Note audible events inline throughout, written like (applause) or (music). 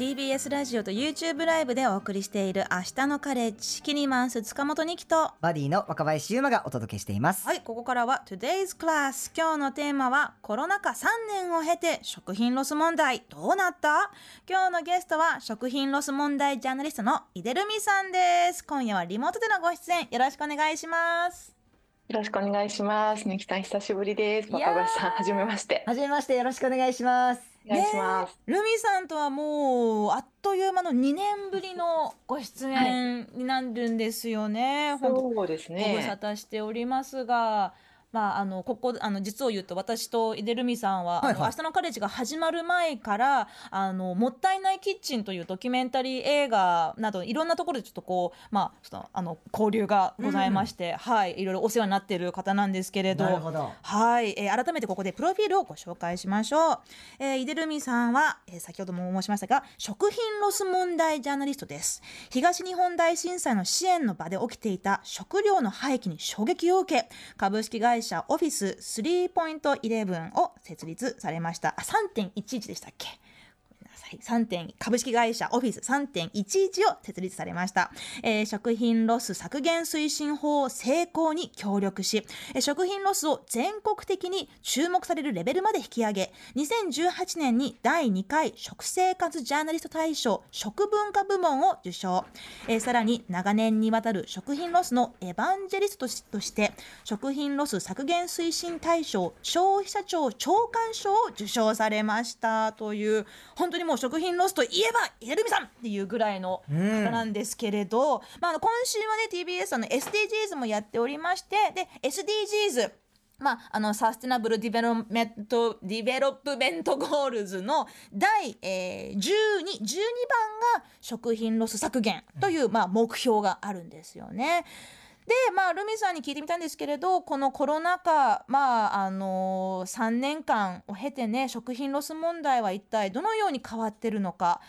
TBS ラジオと YouTube ライブでお送りしている明日のカレッジキニマンス塚本ニキとバディの若林優馬がお届けしています。はいここからは Today's Class 今日のテーマはコロナ禍3年を経て食品ロス問題どうなった？今日のゲストは食品ロス問題ジャーナリストの井出留美さんです今夜はリモートでのご出演よろしくお願いしますよろしくお願いします。ニキさん久しぶりです。若林さん、はじめまして。はじめましてよろしくお願いします。お願いします。ルミさんとはもうあっという間の2年ぶりのご出演になるんですよね、本当そうですご無沙ね。汰しておりますが、まあ、あのここあの実を言うと私と井出ルミさんは、はいはい明日のカレッジが始まる前からあの「もったいないキッチン」というドキュメンタリー映画などいろんなところでちょっとこう、まあ、ちょっとあの交流がございまして、はいいろいろお世話になっている方なんですけれど。はい、えー改めてここでプロフィールをご紹介しましょう。えー、井出留美さんは、えー先ほども申しましたが、食品ロス問題ジャーナリストです。東日本大震災の支援の場で起きていた食料の廃棄に衝撃を受け、株式会社会社オフィス3.11を設立されました。あ、3.11でしたっけ？ごめんなさい3点株式会社オフィス3.11を設立されました、えー食品ロス削減推進法を成立に協力し、えー食品ロスを全国的に注目されるレベルまで引き上げ2018年に第2回食生活ジャーナリスト大賞食文化部門を受賞、えーさらに長年にわたる食品ロスのエヴァンジェリストとして食品ロス削減推進大賞消費者庁長官賞を受賞されましたという本当にもう食品ロスといえば井出留美さんっていうぐらいの方なんですけれど、まあ、あの今週はね TBS の SDGs もやっておりましてで SDGs まあ、あの Sustainable Development Development Goals の第、えー、12, 12番が食品ロス削減という、まあ、目標があるんですよね。でまあ留美さんに聞いてみたんですけれどこのコロナ禍まああの3年間を経てね食品ロス問題は一体どのように変わってるのか。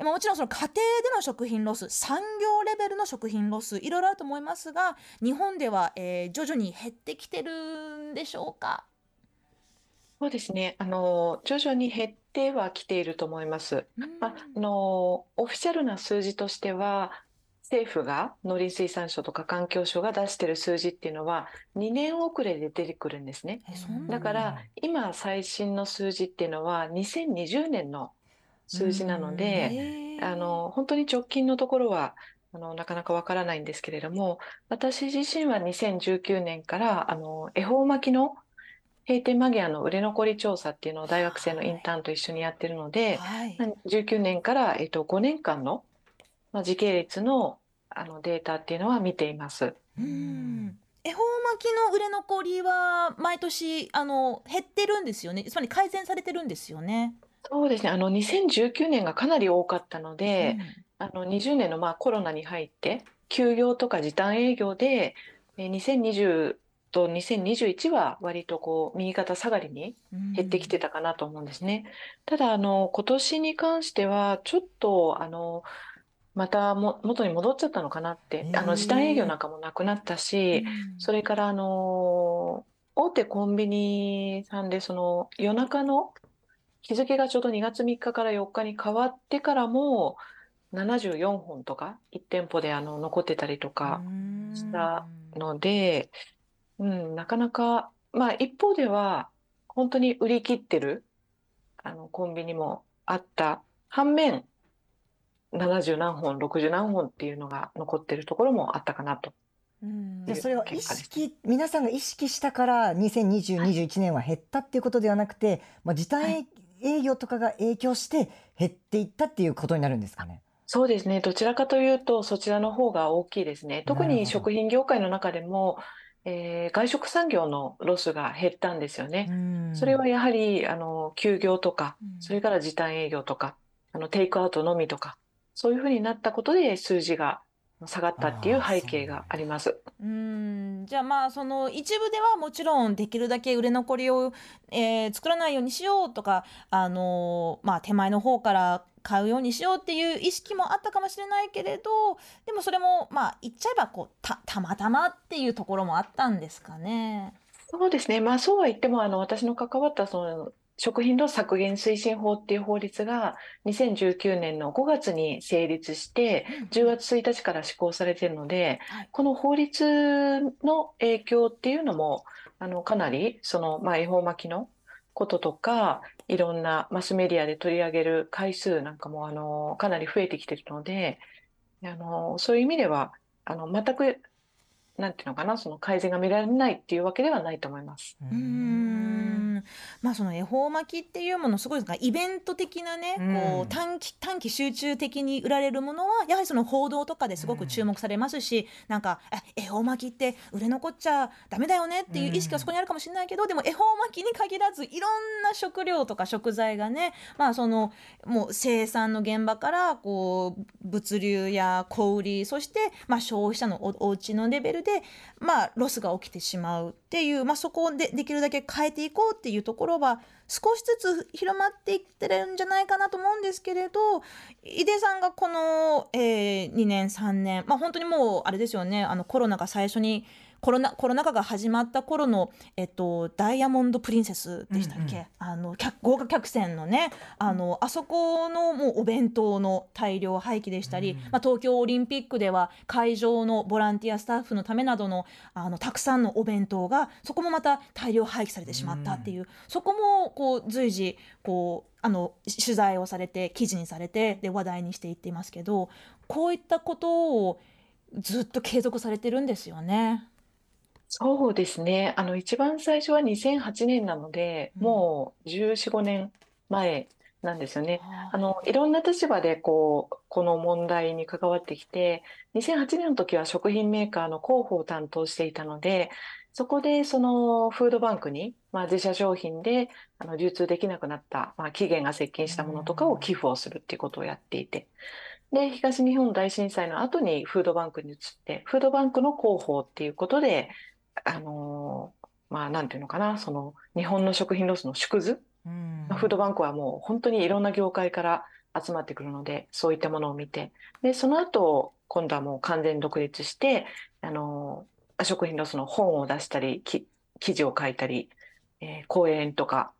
まあもちろんその家庭での食品ロス産業レベルの食品ロスいろいろあると思いますが日本では、えー徐々に減ってきてるんでしょうか？そうですね。あの、徐々に減ってはきていると思います。まあ、あの、オフィシャルな数字としては、政府が農林水産省とか環境省が出している数字っていうのは2年遅れで出てくるんですね。だ。から今最新の数字っていうのは2020年の数字なので、あの本当に直近のところはあのなかなかわからないんですけれども私自身は2019年からあの恵方巻きの閉店間際の売れ残り調査っていうのを大学生のインターンと一緒にやってるので、はい。19年から、えっと、5年間の、まあ、時系列のあのデータっていうのは見ています。うん恵方巻きの売れ残りは毎年あの減ってるんですよねつまり改善されてるんですよね。そうですねあの2019年がかなり多かったので、あの20年のまあコロナに入って休業とか時短営業でえー2020と2021は割とこう右肩下がりにうん減ってきてたかなと思うんですね。ただあの今年に関してはちょっとあのまたも元に戻っちゃったのかなってあの時短営業なんかもなくなったしうん。それからあの大手コンビニさんでその夜中の日付がちょうど2月3日から4日に変わってからも74本とか1店舗であの残ってたりとかうん。したので、うん、なかなかまあ一方では本当に売り切ってるあのコンビニもあった。反面70何本60何本っていうのが残ってるところもあったかなと。うんでそれは意識皆さんが意識したから2020、21年は減ったっていうことではなくて、まあ、時短はい営業とかが影響して減っていったっていうことになるんですかね。そうですね。どちらかというと、そちらの方が大きいですね。特に食品業界の中でも、えー外食産業のロスが減ったんですよね。うんそれはやはり、あの、休業とかう、んそれから時短営業とか、あの、テイクアウトのみとか、そういうふうになったことで数字が下がったっていう背景があります。うんじゃあまあその一部ではもちろんできるだけ売れ残りを、えー作らないようにしようとか、あのーまあ、手前の方から買うようにしようっていう意識もあったかもしれないけれどでもそれもまあ言っちゃえばこうたたまたまっていうところもあったんですかね。そうですね。まあそうは言っても、あの、私の関わったその食品ロス削減推進法っていう法律が2019年の5月に成立して10月1日から施行されているので、はい。この法律の影響っていうのもあのかなりその、まあ、恵方巻きのこととかいろんなマスメディアで取り上げる回数なんかもあのかなり増えてきてるのであのそういう意味ではあの全くなんていうのかなその改善が見られないっていうわけではないと思います。うーん。まあその恵方巻きっていうものすごいですがイベント的なね、うん。こう短期短期集中的に売られるものはやはりその報道とかですごく注目されますし、なんかえ恵方巻きって売れ残っちゃダメだよねっていう意識はそこにあるかもしれないけど、でも恵方巻きに限らずいろんな食料とか食材がねまあそのもう生産の現場からこう物流や小売りそしてまあ消費者のおお家のレベルでまあロスが起きてしまうっていう、まあ、そこでできるだけ変えていこうっていうていうところは少しずつ広まっていってるんじゃないかなと思うんですけれど井出さんがこの、えー2年3年まあ本当にもうあれですよねあのコロナが最初にコロナコロナ禍が始まった頃の、えっと、ダイヤモンド・プリンセスでしたっけ、うんうん。あの客豪華客船のねあのあそこのもうお弁当の大量廃棄でしたり、うん。まあ、東京オリンピックでは会場のボランティアスタッフのためなどのあのたくさんのお弁当がそこもまた大量廃棄されてしまったっていう、そこもこう随時こうあの取材をされて記事にされてで話題にしていっていますけどこういったことをずっと継続されてるんですよね。そうですね。あの、一番最初は2008年なので、うんもう14、5年前なんですよね。あの、いろんな立場でこう、この問題に関わってきて、2008年の時は食品メーカーの広報を担当していたので、そこでそのフードバンクに、まあ、自社商品であの流通できなくなった、まあ、期限が接近したものとかを寄付をするっていうことをやっていて、で、東日本大震災の後にフードバンクに移って、フードバンクの広報っていうことで、あのまあ、なんていうのかな、その日本の食品ロスの縮図、うん。まあフードバンクはもう本当にいろんな業界から集まってくるので、そういったものを見て、で、その後、今度はもう完全に独立して、あの、食品ロスの本を出したり、き記事を書いたり、えー講演とか、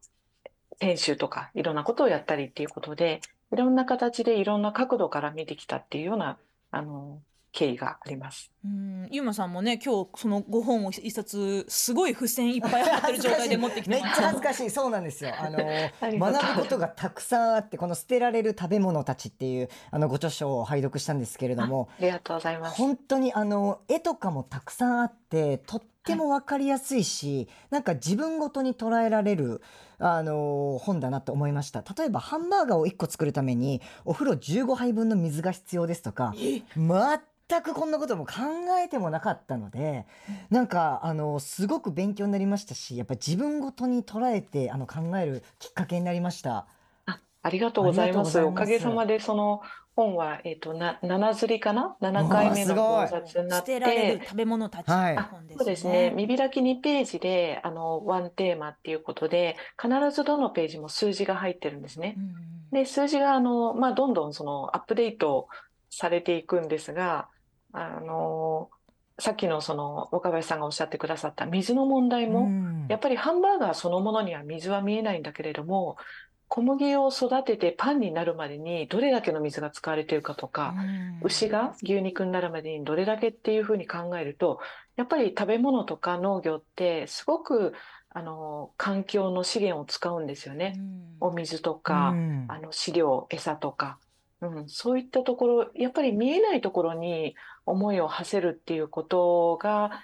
研修とか、いろんなことをやったりっていうことで、いろんな形でいろんな角度から見てきたっていうような、あの、経緯があります。うん、ゆうまさんもね今日そのご本を一冊すごい付箋いっぱい貼ってる状態で持ってきて (laughs) めっちゃ恥ずかしい。そうなんですよ。あの (laughs) 学ぶことがたくさんあってこの捨てられる食べ物たちっていうあのご著書を拝読したんですけれどもありがとうございます。本当にあの絵とかもたくさんあってとっても分かりやすいし、なんか自分ごとに捉えられるあの本だなと思いました。例えばハンバーガーを1個作るためにお風呂15杯分の水が必要ですとか全くこんなことも考えてもなかったのでなんかあのすごく勉強になりましたしやっぱ自分ごとに捉えてあの考えるきっかけになりました。あ、ありがとうございます。ありがとうございますおかげさまでその本は、えっと、な、7釣りかな ?7 回目の考察になっ捨てられるて、食べ物たちはいの本ですそうですね。見開き2ページで、あの、ワンテーマっていうことで、必ずどのページも数字が入ってるんですね。うんで、数字が、あの、まあ、どんどんその、アップデートされていくんですが、あの、さっきのその、岡林さんがおっしゃってくださった水の問題も、うん。やっぱりハンバーガーそのものには水は見えないんだけれども、小麦を育ててパンになるまでにどれだけの水が使われているかとか、うん。牛が牛肉になるまでにどれだけっていうふうに考えると、やっぱり食べ物とか農業ってすごくあの環境の資源を使うんですよね。お水とか、うん。あの飼料、餌とか、うん、そういったところ、やっぱり見えないところに思いを馳せるっていうことが、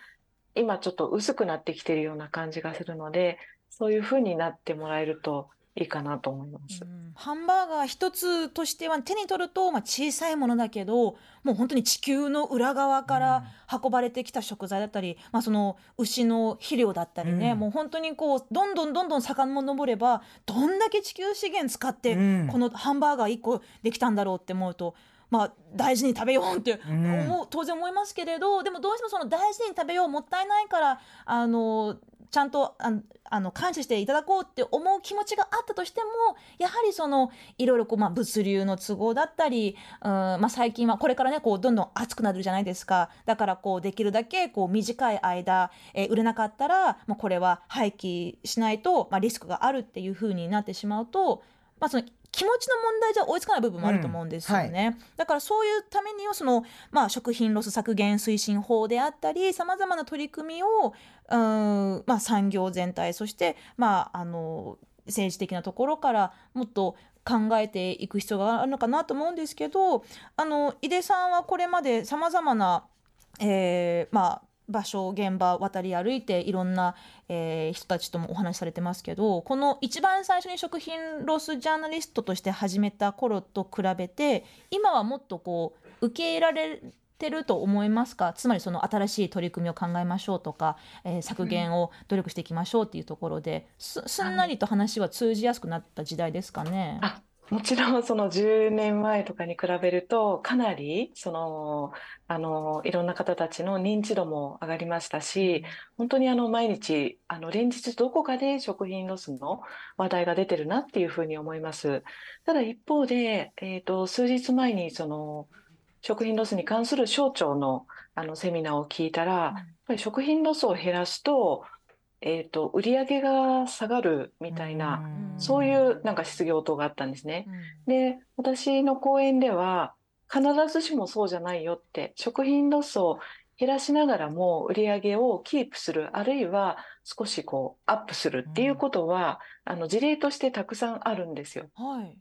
今ちょっと薄くなってきてるような感じがするので、そういうふうになってもらえるといいかなと思います。うんハンバーガー一つとしては手に取ると、まあ、小さいものだけどもう本当に地球の裏側から運ばれてきた食材だったり、まあ、その牛の肥料だったりね、うんもう本当にこうどんどんどんどん遡ればどんだけ地球資源使ってうんこのハンバーガー1個できたんだろうって思うと。まあ、大事に食べようってうん。思う当然思いますけれどでもどうしてもその大事に食べようもったいないからあのちゃんとあのあの感謝していただこうって思う気持ちがあったとしてもやはりそのいろいろこう、まあ、物流の都合だったり、うんまあ、最近はこれからねこうどんどん暑くなるじゃないですか。だからこうできるだけこう短い間、えー売れなかったら、まあ、これは廃棄しないと、まあ、リスクがあるっていうふうになってしまうと、まあ、その気持ちの問題じゃ追いつかない部分もあると思うんですよね。だからそういうためにはその、まあ、食品ロス削減推進法であったりさまざまな取り組みをうん、まあ、産業全体そして、まあ、あの政治的なところからもっと考えていく必要があるのかなと思うんですけどあの井出さんはこれまでさまざまな、えーまあ、場所現場渡り歩いていろんな、えー人たちともお話しされてますけどこの一番最初に食品ロスジャーナリストとして始めた頃と比べて今はもっとこう受け入れられてると思いますか？つまりその新しい取り組みを考えましょうとか、えー削減を努力していきましょうっていうところですすんなりと話は通じやすくなった時代ですかね？あもちろんその10年前とかに比べるとかなりそのあのいろんな方たちの認知度も上がりましたし本当にあの毎日あの連日どこかで食品ロスの話題が出てるなっていうふうに思います。ただ一方で、えーと数日前にその食品ロスに関する省庁のあのセミナーを聞いたら、やっぱり食品ロスを減らすと,、えーと売上が下がるみたいな、うんそういうなんか質疑応答があったんですね。で、私の講演では、必ずしもそうじゃないよって、食品ロスを減らしながらも売り上げをキープする、あるいは少しこうアップするっていうことは、あの事例としてたくさんあるんですよ。はい。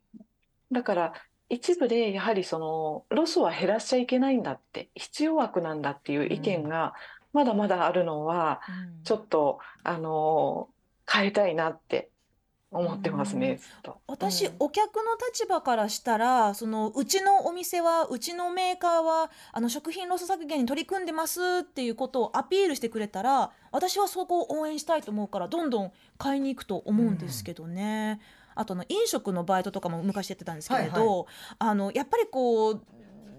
だから一部でやはりそのロスは減らしちゃいけないんだって、必要悪なんだっていう意見がまだまだあるのは、ちょっとあの変えたいなって思ってますね、ずっと。私、うん。お客の立場からしたらそのうちのお店はうちのメーカーはあの食品ロス削減に取り組んでますっていうことをアピールしてくれたら私はそこを応援したいと思うからどんどん買いに行くと思うんですけどね。あとあの飲食のバイトとかも昔やってたんですけれど、はい。あのやっぱりこう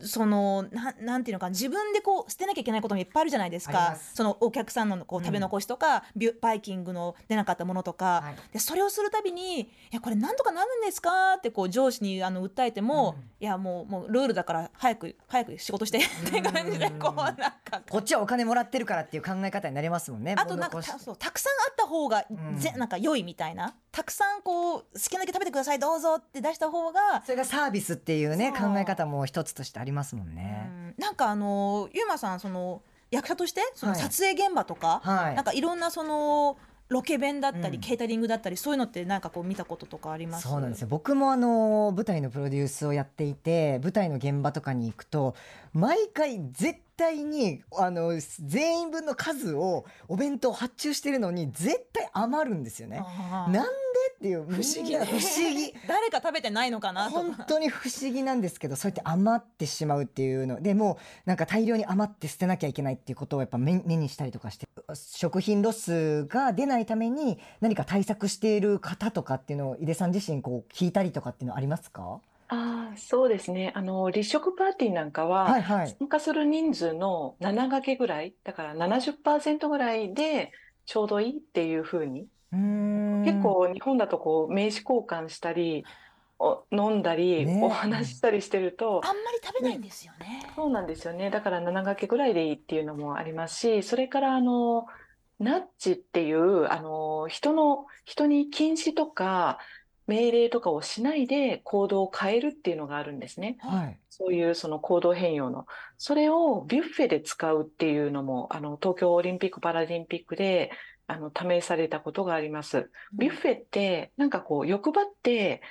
そのななんていうのかな自分でこう捨てなきゃいけないこともいっぱいあるじゃないですか。そのお客さんのこううん食べ残しとか、ビュバイキングの出なかったものとか、はい。でそれをするたびに「いやこれなんとかなるんですか?」ってこう上司にあの訴えても「うん。いやもうもうルールだから早く早く仕事して」って感じでこうなんか。こっちはお金もらってるからっていう考え方になりますもんね。あとなんかたそうたくさんあった方がぜ、うん。なんか良いみたいなたくさんこう好きなだけ食べてくださいどうぞって出した方がそれがサービスっていうね考え方も一つとしてありますもんね。うん。なんかあのゆうまさんその役者としてそのはい。撮影現場とか、はい。なんかいろんなそのロケ弁だったり、うんケータリングだったりそういうのってなんかこう見たこととかあります？そうなんですよ。僕もあの舞台のプロデュースをやっていて舞台の現場とかに行くと毎回絶対にあの全員分の数をお弁当発注してるのに絶対余るんですよね。なんでっていう不不思議。不思議。(laughs) 誰か食べてないのかなと本か当に不思議なんですけどそうやって余ってしまうっていうの。でもうなんか大量に余って捨てなきゃいけないっていうことをやっぱ目目にしたりとかして食品ロスが出ないために何か対策している方とかっていうのを井出さん自身こう聞いたりとかっていうのありますか？ああ、そうですね。あの、立食パーティーなんかは、はいはい。参加する人数の7掛けぐらい、だから70%ぐらいでちょうどいいっていうふうに、うーん結構日本だとこう名刺交換したり、お飲んだり、ねお話ししたりしてると、あんまり食べないんですよね。そうなんですよね。だから7掛けぐらいでいいっていうのもありますし、それからあの、ナッジっていう、あの、人の、人に禁止とか命令とかをしないで行動を変えるっていうのがあるんですね。はいそういうその行動変容の。それをビュッフェで使うっていうのも、あの、東京オリンピック・パラリンピックで、あの、試されたことがあります。ビュッフェって、なんかこう、欲張って、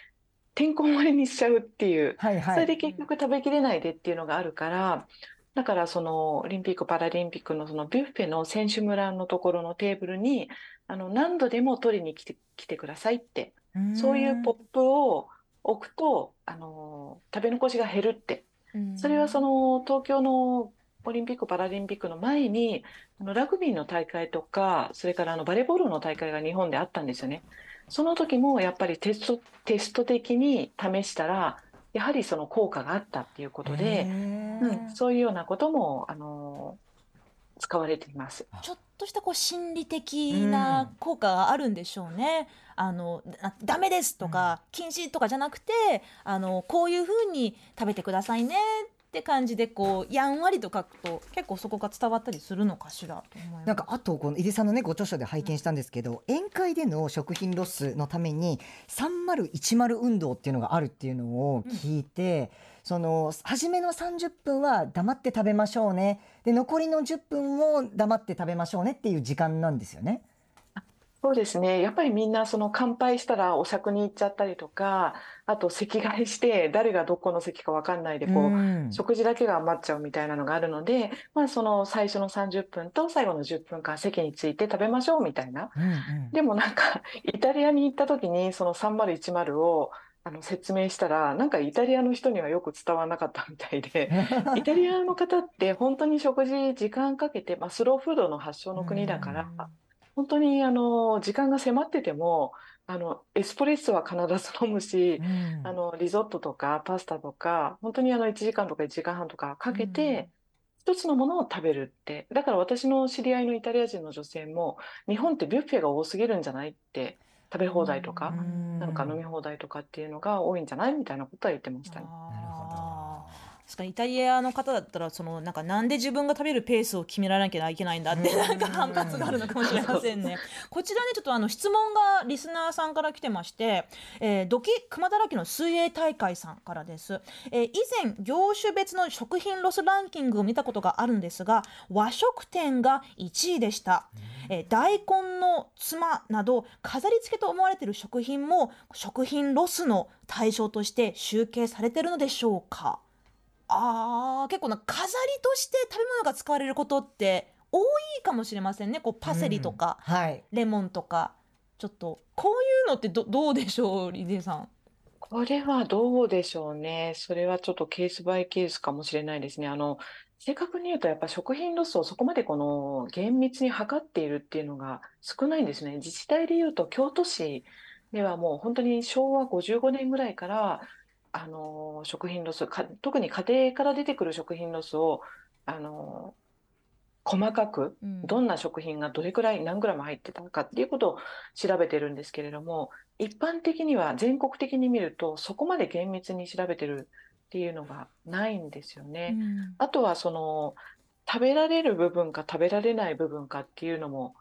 てんこ盛りにしちゃうっていう、はいはいそれで結局食べきれないでっていうのがあるから、だからそのオリンピック・パラリンピックのそのビュッフェの選手村のところのテーブルに、あの何度でも取りに来て、来てくださいって、そういうポップを置くと、あの、食べ残しが減るって。それはその東京のオリンピック・パラリンピックの前に、あのラグビーの大会とか、それからあのバレーボールの大会が日本であったんですよね。その時もやっぱりテスト、テスト的に試したら、やはりその効果があったっていうことで、うん、そういうようなことも、あの、使われています。ちょっとしたこう心理的な効果があるんでしょうね。あのだダメですとか、禁止とかじゃなくてあのこういう風に食べてくださいねって感じでこうやんわりと書くと結構そこが伝わったりするのかしらと思います。なんかあとこの井出さんのねご著書で拝見したんですけど宴会での食品ロスのために3010運動っていうのがあるっていうのを聞いて、その初めの30分は黙って食べましょうねで残りの10分も黙って食べましょうねっていう時間なんですよね。そうですね。やっぱりみんなその乾杯したらお酌に行っちゃったりとか、あと席替えして (laughs) 誰がどこの席かわかんないでこう、うん食事だけが余っちゃうみたいなのがあるので、まあその最初の30分と最後の10分間席について食べましょうみたいな。うんうんでもなんかイタリアに行った時にその3010をあの説明したらなんかイタリアの人にはよく伝わらなかったみたいで (laughs) イタリアの方って本当に食事時間かけて、まあ、スローフードの発祥の国だから本当にあの時間が迫っててもあのエスプレッソは必ず飲むしうん。あのリゾットとかパスタとか本当にあの1時間とか1時間半とかかけて一つのものを食べるって。だから私の知り合いのイタリア人の女性も日本ってビュッフェが多すぎるんじゃないって食べ放題とかうん。なんか飲み放題とかっていうのが多いんじゃないみたいなことは言ってましたね。確かにイタリアの方だったらそのなんかなんで自分が食べるペースを決められなきゃいけないんだってうん。なんか反発があるのかもしれませんね。こちらねちょっとあの質問がリスナーさんから来てまして、えー、ドキ熊だらけの水泳大会さんからです、えー以前業種別の食品ロスランキングを見たことがあるんですが和食店が1位でした、えー大根のつまなど飾り付けと思われている食品も食品ロスの対象として集計されているのでしょうか？あー結構な飾りとして食べ物が使われることって多いかもしれませんねこうパセリとか、うんはいレモンとかちょっとこういうのってどどうでしょう井出さん？これはどうでしょうね。それはちょっとケースバイケースかもしれないですね。あの、正確に言うとやっぱ食品ロスをそこまでこの厳密に測っているっていうのが少ないんですね。自治体で言うと京都市ではもう本当に昭和55年ぐらいから、あの、食品ロス、か特に家庭から出てくる食品ロスを、あの、細かくうんどんな食品がどれくらい何グラム入ってたかっていうことを調べてるんですけれども、一般的には全国的に見るとそこまで厳密に調べてるっていうのがないんですよね。うんあとはその食べられる部分か食べられない部分かっていうのも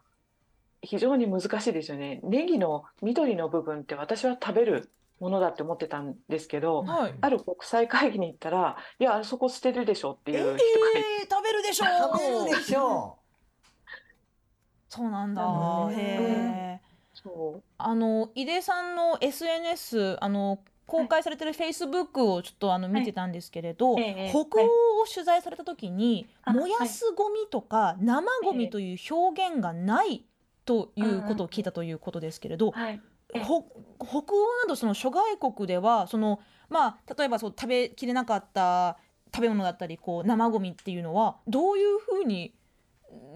非常に難しいですよね。ネギの緑の部分って私は食べるものだって思ってたんですけど、はい。ある国際会議に行ったら、いや、あそこ捨てるでしょってえー、いう人がいて、食べるでしょう。食べるでしょそうなんだ。なのでへえ。そうあの井出さんの SNS あの公開されてるフェイスブックをちょっとあの見てたんですけれど、はいええ北欧を取材された時に、あ燃やすゴミとか生ゴミという表現がないということを聞いたということですけれど、はい。北欧などその諸外国ではそのまあ例えばそう食べきれなかった食べ物だったりこう生ゴミっていうのはどういうふうに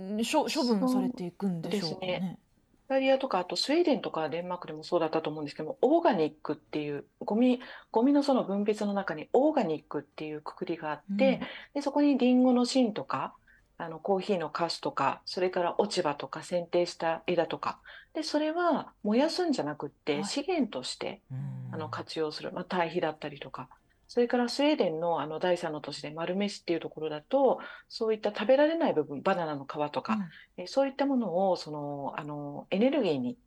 ん処処分されていくんでしょうかね。そうですイタリアとか、あとスウェーデンとかデンマークでもそうだったと思うんですけども、オーガニックっていう、ゴミ、ゴミのその分別の中にオーガニックっていうくくりがあって、で、そこにリンゴの芯とか、あの、コーヒーのカスとか、それから落ち葉とか、剪定した枝とか、で、それは燃やすんじゃなくっはて、い。資源として、うん。あの、活用する、まあ、堆肥だったりとか、それからスウェーデンのあの第三の都市で丸飯っていうところだと、そういった食べられない部分、バナナの皮とか、うん。えーそういったものをそのあのエネルギーに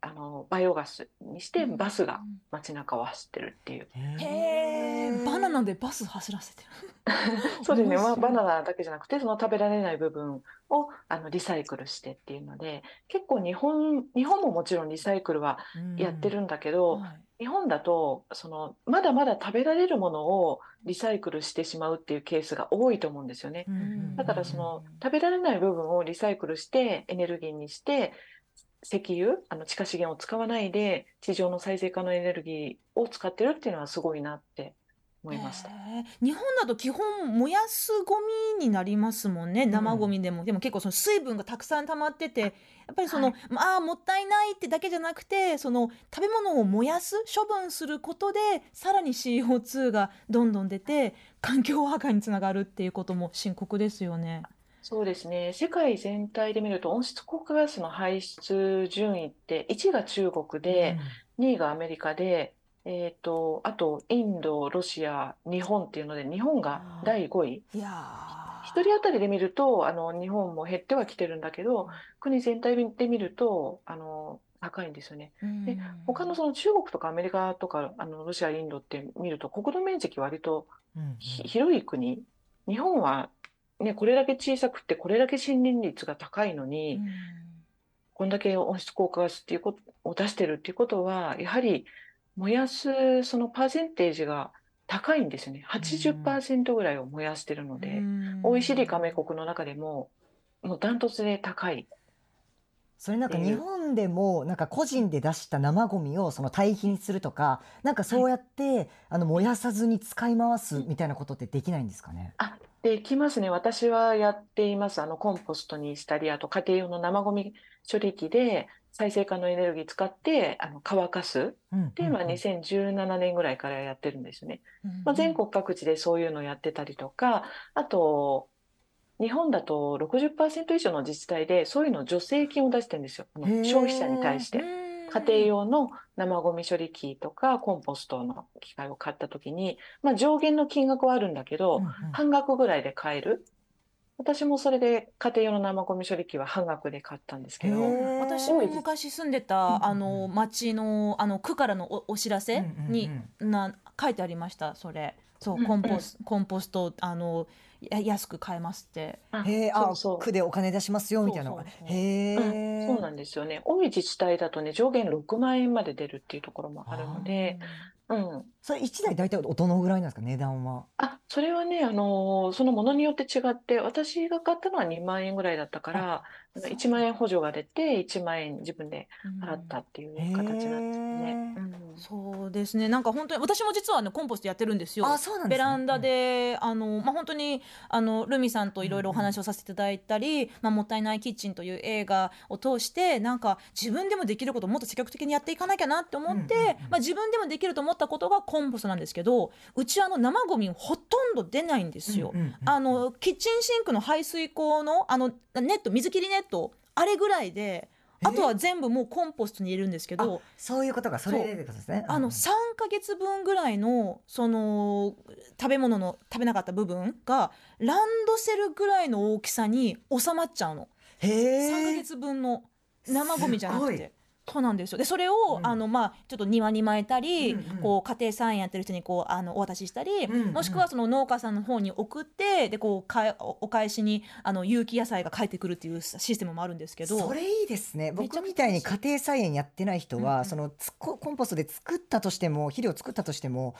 あのバイオガスにしてバスが街中を走ってるっていう。へえバナナでバス走らせてる。(laughs) そうですね、まあ、バナナだけじゃなくてその食べられない部分をあのリサイクルしてっていうので結構日本日本ももちろんリサイクルはやってるんだけど、はい。日本だとそのまだまだ食べられるものをリサイクルしてしまうっていうケースが多いと思うんですよね。ん。だからその食べられない部分をリサイクルしてエネルギーにして石油あの地下資源を使わないで地上の再生可能エネルギーを使ってるっていうのはすごいなって思いました。へえ日本だと基本燃やすゴミになりますもんね。生ゴミでも、でも結構その水分がたくさん溜まっててやっぱりその、はい。まあもったいないってだけじゃなくてその食べ物を燃やす処分することでさらに CO2 がどんどん出て環境破壊につながるっていうことも深刻ですよね。そうですね。世界全体で見ると温室効果ガスの排出順位って1が中国で、2位がアメリカで、えーと、あとインド、ロシア、日本っていうので日本が第5位。いや1人当たりで見るとあの日本も減ってはきてるんだけど国全体で見るとあの高いんですよね。で他のその中国とかアメリカとかあのロシア、インドって見ると国土面積割と広い国。日本は、ね、これだけ小さくてこれだけ森林率が高いのに、こんだけ温室効果ガスっていうことを出してるっていうことはやはり燃やすそのパーセンテージが高いんですよね。80%ぐらいを燃やしてるので、OECD 加盟国の中でももうダントツで高い。それなんか日本でもなんか個人で出した生ゴミをその堆肥にするとかなんかそうやってあの燃やさずに使い回すみたいなことってできないんですかね？あできますね。私はやっています。あのコンポストにしたりあと家庭用の生ゴミ処理機で再生可能エネルギー使ってあの乾かす。っていうのは2017年ぐらいからやってるんですよね。まあ、全国各地でそういうのをやってたりとかあと日本だと60%以上の自治体でそういうの助成金を出してるんですよ。消費者に対して。家庭用の生ゴミ処理機とかコンポストの機械を買った時に、まあ、上限の金額はあるんだけど、うんうん、半額ぐらいで買える。私もそれで家庭用の生ゴミ処理機は半額で買ったんですけど。私も昔住んでたあの町のあの区からのおお知らせに、な書いてありましたそれ。そうコンポス、コンポストあのや安く買えますって。へえ、あ、そう区でお金出しますよみたいなのが。へえ、そうなんですよね。多い自治体だとね、上限6万円まで出るっていうところもあるので、うん。それ1台大体どのぐらいなんですか、値段は？あ、それはね、あの、そのものによって違って、私が買ったのは2万円ぐらいだったから、1万円補助が出て、1万円自分で払ったっていう形なんですよね。うん。そうですね。なんか本当に私も実はねコンポストやってるんですよ。あそうなんですね。ベランダで、あのまあ本当にあのルミさんといろいろお話をさせていただいたり、まあもったいないキッチンという映画を通してなんか自分でもできることをもっと積極的にやっていかなきゃなって思って、まあ自分でもできると思ったことがコンポストなんですけど、うちあの生ゴミほとんど出ないんですよ。あのキッチンシンクの排水口のあのネット水切りネットあれぐらいで。あとは全部もうコンポストに入れるんですけどそういうことがそれでですね。あの3か月分ぐらいのその食べ物の食べなかった部分がランドセルぐらいの大きさに収まっちゃうの。へ3か月分の生ゴミじゃなくてそうなんですよ。でそれを、うん、あのまあちょっと庭に巻いたり、うんうん、こう家庭菜園やってる人にこうあのお渡ししたり、うんうん、もしくはその農家さんの方に送ってでこうかお返しにあの有機野菜が返ってくるっていうシステムもあるんですけどそれいいですね。僕みたいに家庭菜園やってない人は、うんうん、そのコンポストで作ったとしても肥料作ったとしても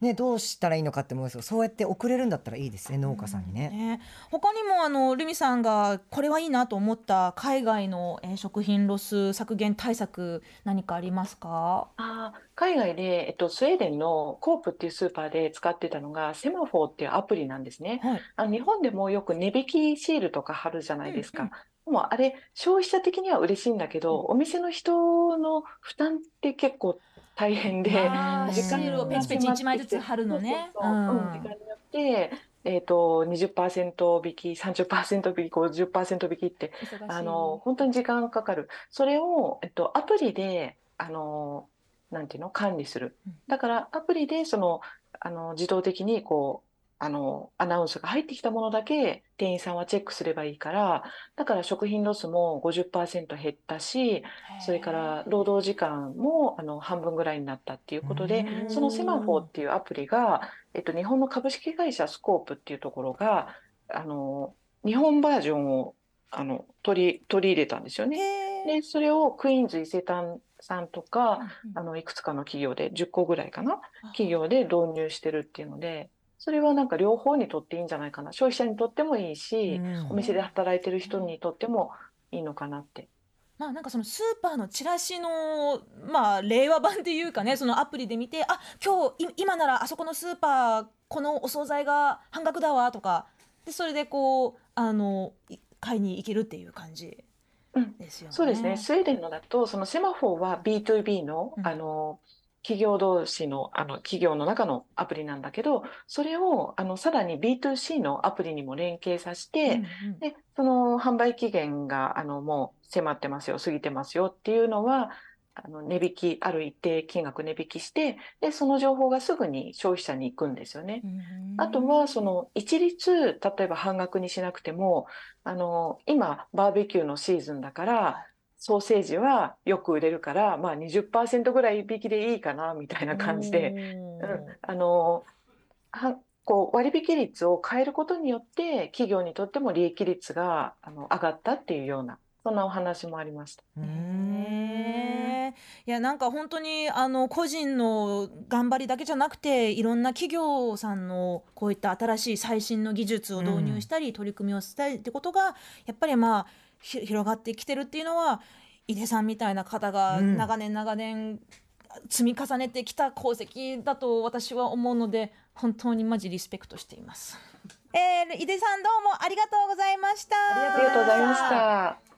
ね、どうしたらいいのかって思うんですけどそうやって送れるんだったらいいですね農家さんにね。ね他にもあの留美さんがこれはいいなと思った海外の、えー、食品ロス削減対策何かありますか？あ海外で、えっと、スウェーデンのコープっていうスーパーで使ってたのがセマフォーっていうアプリなんですね。はい、あの日本でもよく値引きシールとか貼るじゃないですか。うんうんでもあれ消費者的には嬉しいんだけど、お店の人の負担って結構大変で、シールをペチペチ1枚ずつ貼るのね。時間によって、えーと、と20%引き30%引き50%引きってあの本当に時間かかる。それを、えっと、アプリであのなんていうの管理する。だからアプリでそのあの自動的にこうあの、アナウンスが入ってきたものだけ店員さんはチェックすればいいから、だから食品ロスも50%減ったし、それから労働時間もあの半分ぐらいになったっていうことで、その Semafor っていうアプリが、えっと、日本の株式会社スコープっていうところが、あの、日本バージョンをあの取り取り入れたんですよね。で、それをクイーンズ伊勢丹さんとか、あのいくつかの企業で10個ぐらいかな？企業で導入してるっていうのでそれはなんか両方にとっていいんじゃないかな。消費者にとってもいいし、うん、お店で働いてる人にとってもいいのかなって。まあ、なんかそのスーパーのチラシの、まあ、令和版っていうかねそのアプリで見てあ今日今ならあそこのスーパーこのお惣菜が半額だわとか。でそれでこうあの買いに行けるっていう感じですよね。うん、そうですね。スウェーデンのだとそのセマフォーは B2B の,、あの企業同士のあの企業の中のアプリなんだけどそれをあのさらに B2C のアプリにも連携させて、うんうんでその販売期限があのもう迫ってますよ過ぎてますよっていうのはあの値引きある一定金額値引きしてでその情報がすぐに消費者に行くんですよね。あとはその一律例えば半額にしなくてもあの今バーベキューのシーズンだからソーセージはよく売れるから、まあ、20%ぐらい引きでいいかなみたいな感じで、うん、あのはこう割引率を変えることによって企業にとっても利益率があの上がったっていうようなそんなお話もありました。いやなんか本当にあの個人の頑張りだけじゃなくていろんな企業さんのこういった新しい最新の技術を導入したり、取り組みをしたりってことがやっぱりまあひ広がってきてるっていうのは井出さんみたいな方がうん長年長年積み重ねてきた功績だと私は思うので本当にマジリスペクトしています。えー、井出さんどうもありがとうございました。ありがとうございました。